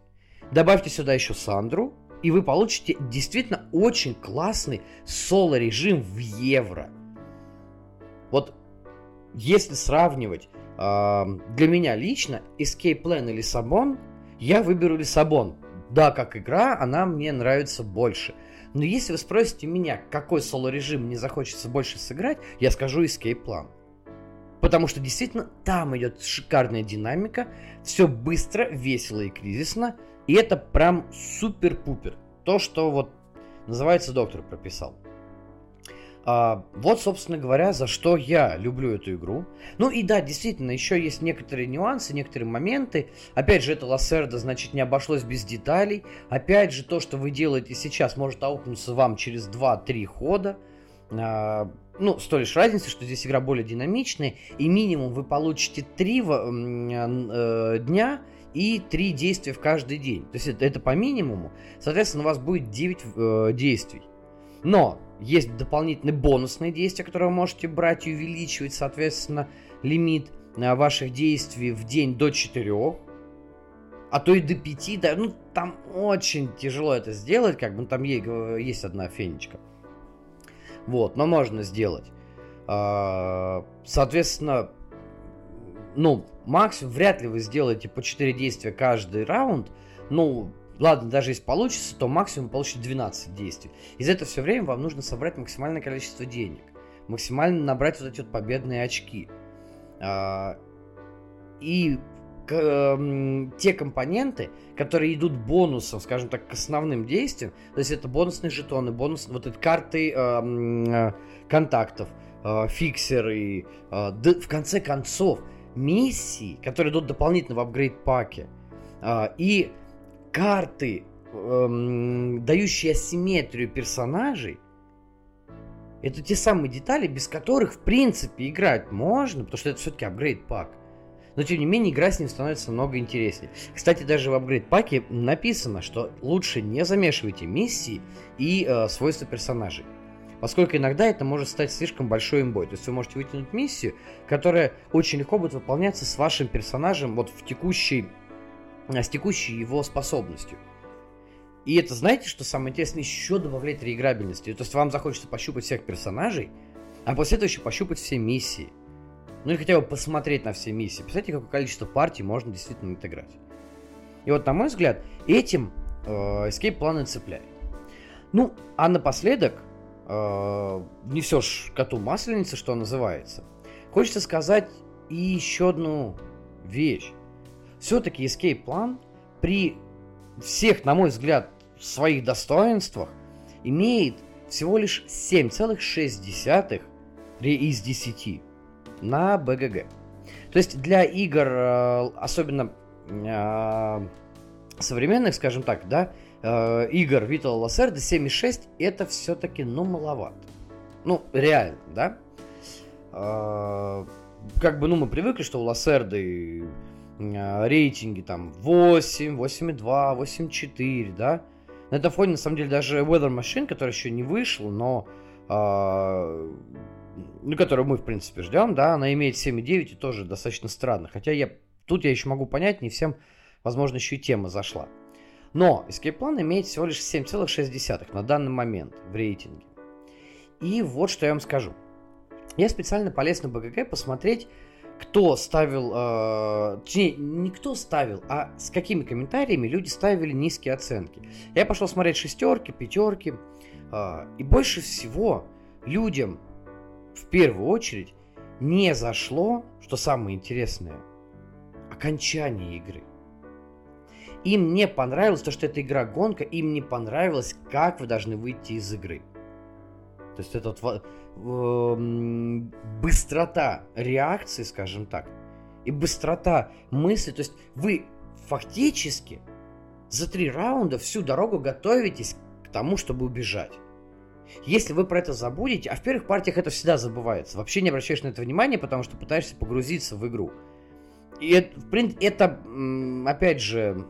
Добавьте сюда еще Сандру, и вы получите действительно очень классный соло-режим в евро. Вот если сравнивать э, для меня лично Escape Plan и Лиссабон, я выберу Лиссабон. Да, как игра, она мне нравится больше. Но если вы спросите меня, какой соло-режим мне захочется больше сыграть, я скажу Escape Plan. Потому что действительно там идет шикарная динамика, все быстро, весело и кризисно, и это прям супер-пупер. То, что вот называется доктор прописал. А, вот, собственно говоря, за что я люблю эту игру. Ну и да, действительно, еще есть некоторые нюансы, некоторые моменты. Опять же, это Лассерда, значит, не обошлось без деталей. Опять же, то, что вы делаете сейчас, может аукнуться вам через 2-3 хода. А, ну, с той лишь разницей, что здесь игра более динамичная, и минимум вы получите 3 э, дня и 3 действия в каждый день. То есть это, это по минимуму. Соответственно, у вас будет 9 э, действий. Но есть дополнительные бонусные действия, которые вы можете брать и увеличивать, соответственно, лимит э, ваших действий в день до 4 а то и до 5, да, ну там очень тяжело это сделать, как бы ну, там есть одна фенечка. Вот, но можно сделать. А, соответственно, ну, максимум вряд ли вы сделаете по 4 действия каждый раунд. Ну, ладно, даже если получится, то максимум получите 12 действий. Из этого все время вам нужно собрать максимальное количество денег. Максимально набрать вот эти вот победные очки. А, и э, те компоненты, которые идут бонусом, скажем так, к основным действиям. То есть это бонусные жетоны, бонус, вот эти карты э, э, контактов, э, фиксеры. Э, да, в конце концов, миссии, которые идут дополнительно в апгрейд-паке, э, и карты, э, дающие асимметрию персонажей, это те самые детали, без которых, в принципе, играть можно, потому что это все-таки апгрейд-пак. Но, тем не менее, игра с ним становится намного интереснее. Кстати, даже в апгрейд-паке написано, что лучше не замешивайте миссии и э, свойства персонажей. Поскольку иногда это может стать слишком большой имбой. То есть вы можете вытянуть миссию, которая очень легко будет выполняться с вашим персонажем вот в текущей, э, с текущей его способностью. И это, знаете, что самое интересное, еще добавляет реиграбельности. То есть вам захочется пощупать всех персонажей, а после этого еще пощупать все миссии. Ну или хотя бы посмотреть на все миссии. Представьте, какое количество партий можно действительно отыграть. И вот, на мой взгляд, этим э, Escape планы цепляет. Ну, а напоследок, э, не все ж коту масленица, что называется, хочется сказать и еще одну вещь. Все-таки Escape план при всех, на мой взгляд, своих достоинствах имеет всего лишь 7,6 из 10 на БГГ. То есть для игр, э, особенно э, современных, скажем так, да, э, игр Vital Lacerda 7,6 это все-таки, ну, маловато. Ну, реально, да? Как бы, ну, мы привыкли, что у Лассерды рейтинги там 8, 8,2, 8,4, да? На этом фоне, на самом деле, даже Weather Machine, который еще не вышел, но э, ну, которую мы, в принципе, ждем, да, она имеет 7,9 и тоже достаточно странно. Хотя я тут я еще могу понять, не всем, возможно, еще и тема зашла. Но Escape Plan имеет всего лишь 7,6 на данный момент в рейтинге. И вот что я вам скажу. Я специально полез на БГГ посмотреть, кто ставил, э, точнее, не кто ставил, а с какими комментариями люди ставили низкие оценки. Я пошел смотреть шестерки, пятерки, э, и больше всего людям в первую очередь не зашло, что самое интересное, окончание игры. Им не понравилось то, что это игра гонка, им не понравилось, как вы должны выйти из игры. То есть это вот э, быстрота реакции, скажем так, и быстрота мысли. То есть вы фактически за три раунда всю дорогу готовитесь к тому, чтобы убежать. Если вы про это забудете, а в первых партиях это всегда забывается, вообще не обращаешь на это внимания, потому что пытаешься погрузиться в игру. И это, в принципе, это, опять же,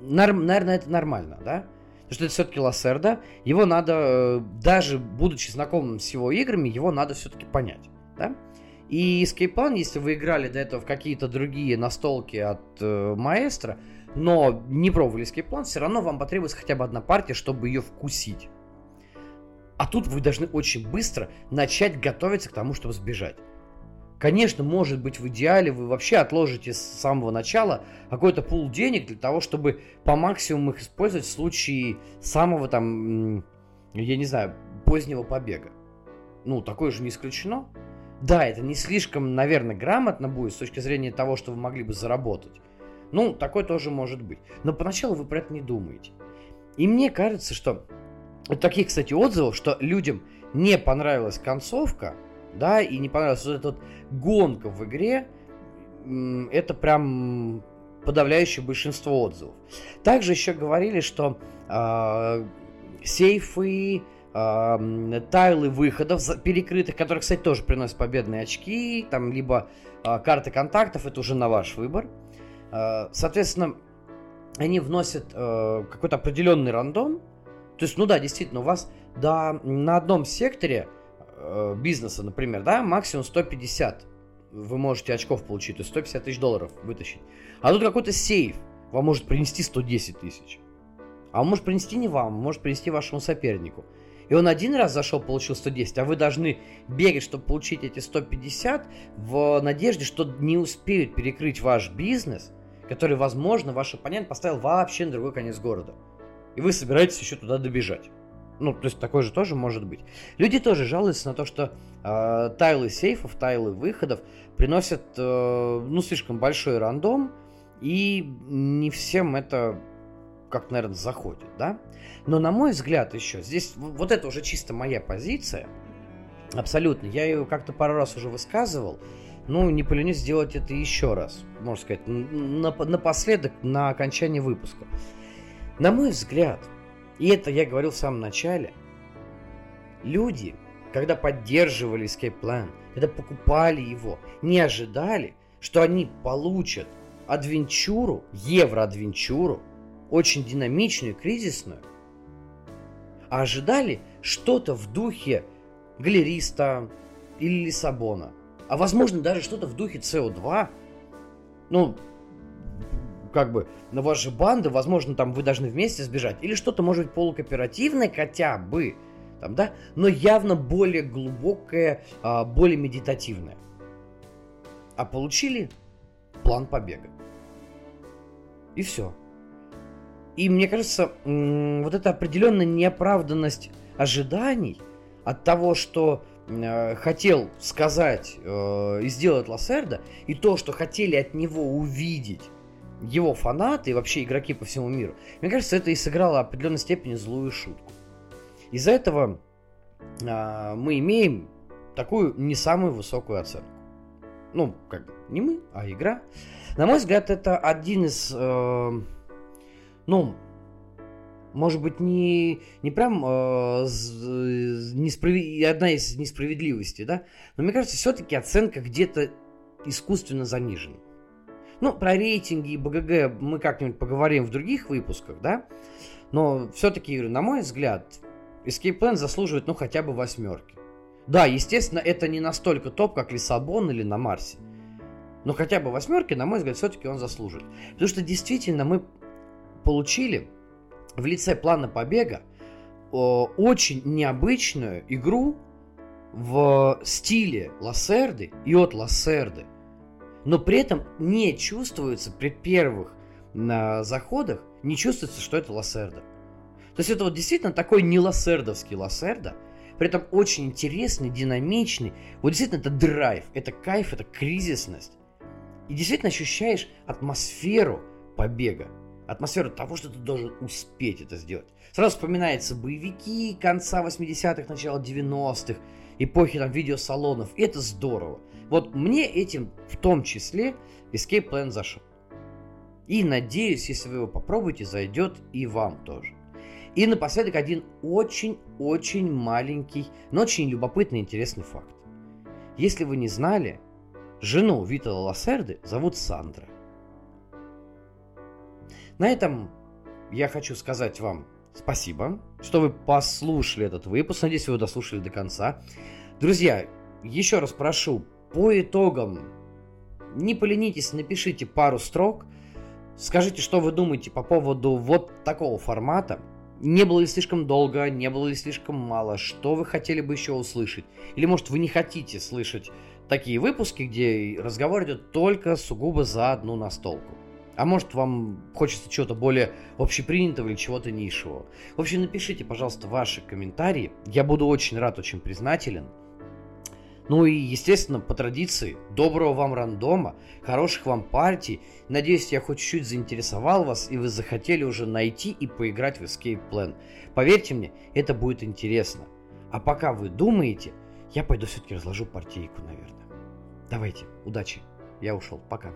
норм, наверное, это нормально, да? Потому что это все-таки Лассерда, его надо, э, даже будучи знакомым с его играми, его надо все-таки понять, да? И Escape если вы играли до этого в какие-то другие настолки от э, Маэстро, но не пробовали Escape все равно вам потребуется хотя бы одна партия, чтобы ее вкусить. А тут вы должны очень быстро начать готовиться к тому, чтобы сбежать. Конечно, может быть, в идеале вы вообще отложите с самого начала какой-то пул денег для того, чтобы по максимуму их использовать в случае самого там, я не знаю, позднего побега. Ну, такое же не исключено. Да, это не слишком, наверное, грамотно будет с точки зрения того, что вы могли бы заработать. Ну, такое тоже может быть. Но поначалу вы про это не думаете. И мне кажется, что вот таких, кстати, отзывов, что людям не понравилась концовка, да, и не понравилась вот эта вот гонка в игре, это прям подавляющее большинство отзывов. Также еще говорили, что э, сейфы, э, тайлы выходов перекрытых, которые, кстати, тоже приносят победные очки, там либо э, карты контактов, это уже на ваш выбор. Э, соответственно, они вносят э, какой-то определенный рандом, то есть, ну да, действительно, у вас да, на одном секторе э, бизнеса, например, да, максимум 150 вы можете очков получить, то есть 150 тысяч долларов вытащить. А тут какой-то сейф вам может принести 110 тысяч. А он может принести не вам, он может принести вашему сопернику. И он один раз зашел, получил 110, а вы должны бегать, чтобы получить эти 150, в надежде, что не успеют перекрыть ваш бизнес, который, возможно, ваш оппонент поставил вообще на другой конец города и вы собираетесь еще туда добежать. Ну, то есть такое же тоже может быть. Люди тоже жалуются на то, что э, тайлы сейфов, тайлы выходов приносят, э, ну, слишком большой рандом, и не всем это, как, наверное, заходит, да? Но, на мой взгляд, еще, здесь вот это уже чисто моя позиция, абсолютно, я ее как-то пару раз уже высказывал, ну, не поленюсь сделать это еще раз, можно сказать, напоследок, на окончании выпуска. На мой взгляд, и это я говорил в самом начале, люди, когда поддерживали Escape Plan, когда покупали его, не ожидали, что они получат адвенчуру, евро-адвенчуру, очень динамичную, кризисную, а ожидали что-то в духе галериста или Лиссабона, а возможно даже что-то в духе CO2, ну, как бы, на ваши банды, возможно, там вы должны вместе сбежать, или что-то, может быть, полукооперативное хотя бы, там, да, но явно более глубокое, а, более медитативное. А получили план побега. И все. И мне кажется, вот эта определенная неоправданность ожиданий от того, что э, хотел сказать э, и сделать Лассерда, и то, что хотели от него увидеть его фанаты и вообще игроки по всему миру, мне кажется, это и сыграло определенной степени злую шутку. Из-за этого э, мы имеем такую не самую высокую оценку. Ну, как не мы, а игра. На мой взгляд, это один из, э, ну, может быть, не, не прям э, несправед... одна из несправедливостей, да, но мне кажется, все-таки оценка где-то искусственно занижена. Ну, про рейтинги и БГГ мы как-нибудь поговорим в других выпусках, да, но все-таки, на мой взгляд, Escape Plan заслуживает, ну, хотя бы восьмерки. Да, естественно, это не настолько топ, как Лиссабон или на Марсе. Но хотя бы восьмерки, на мой взгляд, все-таки он заслужит. Потому что действительно мы получили в лице плана побега очень необычную игру в стиле Лассерды и от Лассерды. Но при этом не чувствуется при первых на заходах, не чувствуется, что это Лассерда. То есть это вот действительно такой не лассердовский Лассерда, при этом очень интересный, динамичный. Вот действительно это драйв, это кайф, это кризисность. И действительно ощущаешь атмосферу побега атмосферу того, что ты должен успеть это сделать. Сразу вспоминаются боевики конца 80-х, начала 90-х, эпохи там видеосалонов. И это здорово. Вот мне этим в том числе Escape Plan зашел. И надеюсь, если вы его попробуете, зайдет и вам тоже. И напоследок один очень-очень маленький, но очень любопытный интересный факт. Если вы не знали, жену Витала Лассерды зовут Сандра. На этом я хочу сказать вам спасибо, что вы послушали этот выпуск. Надеюсь, вы его дослушали до конца. Друзья, еще раз прошу, по итогам не поленитесь, напишите пару строк. Скажите, что вы думаете по поводу вот такого формата. Не было ли слишком долго, не было ли слишком мало, что вы хотели бы еще услышать? Или, может, вы не хотите слышать такие выпуски, где разговор идет только сугубо за одну настолку? А может, вам хочется чего-то более общепринятого или чего-то нишевого. В общем, напишите, пожалуйста, ваши комментарии. Я буду очень рад, очень признателен. Ну и, естественно, по традиции, доброго вам рандома, хороших вам партий. Надеюсь, я хоть чуть-чуть заинтересовал вас, и вы захотели уже найти и поиграть в Escape Plan. Поверьте мне, это будет интересно. А пока вы думаете, я пойду все-таки разложу партийку, наверное. Давайте, удачи. Я ушел. Пока.